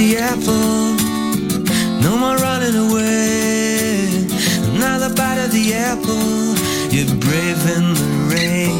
The apple, no more running away. Another bite of the apple, you're brave in the rainy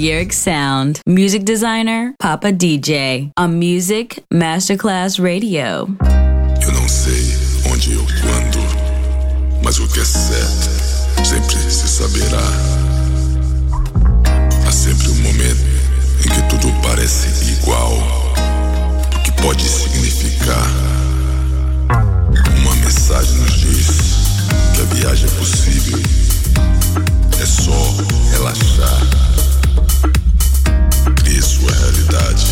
Balearic Sound. Music designer, Papa DJ. On Music Masterclass Radio. Eu não sei onde ou quando, mas o que é certo sempre se saberá. Há sempre um momento em que tudo parece igual. O que pode significar? Uma mensagem nos diz que a viagem é possível. É só relaxar дач.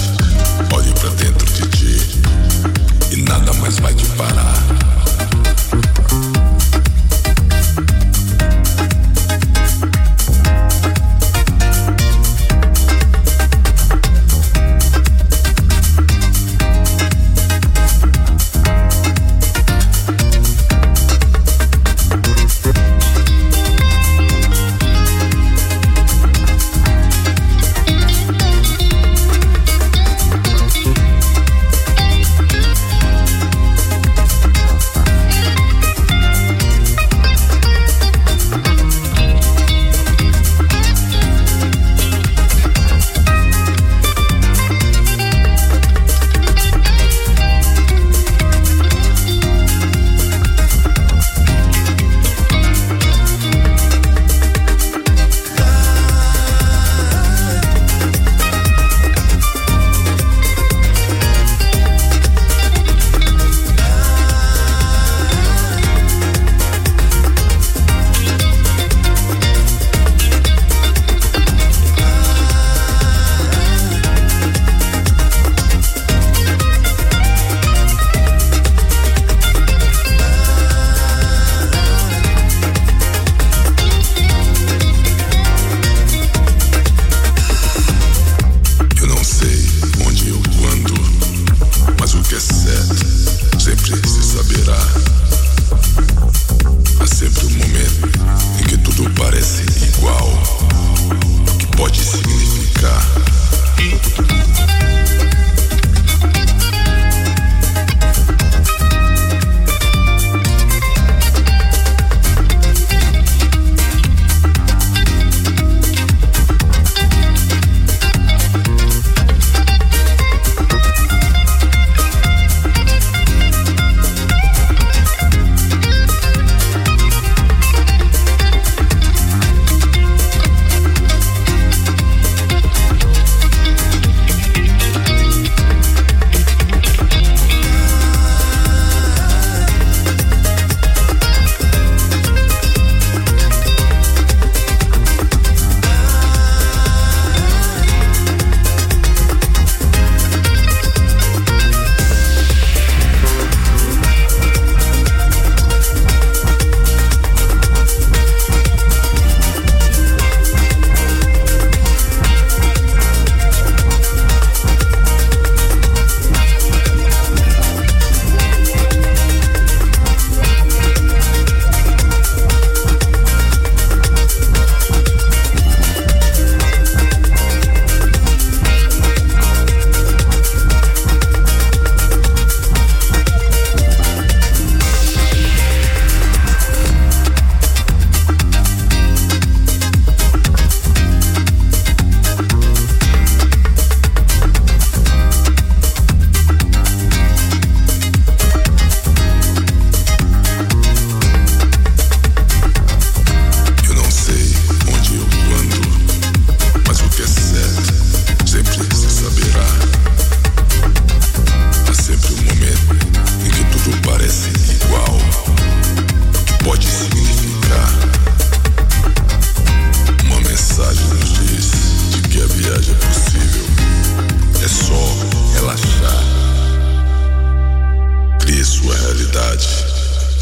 realidade.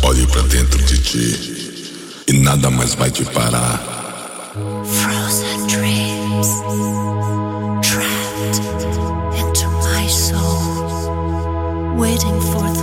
Olhe para dentro de ti e nada mais vai te parar. Frozen dreams trapped into my soul, waiting for the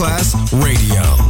Class Radio.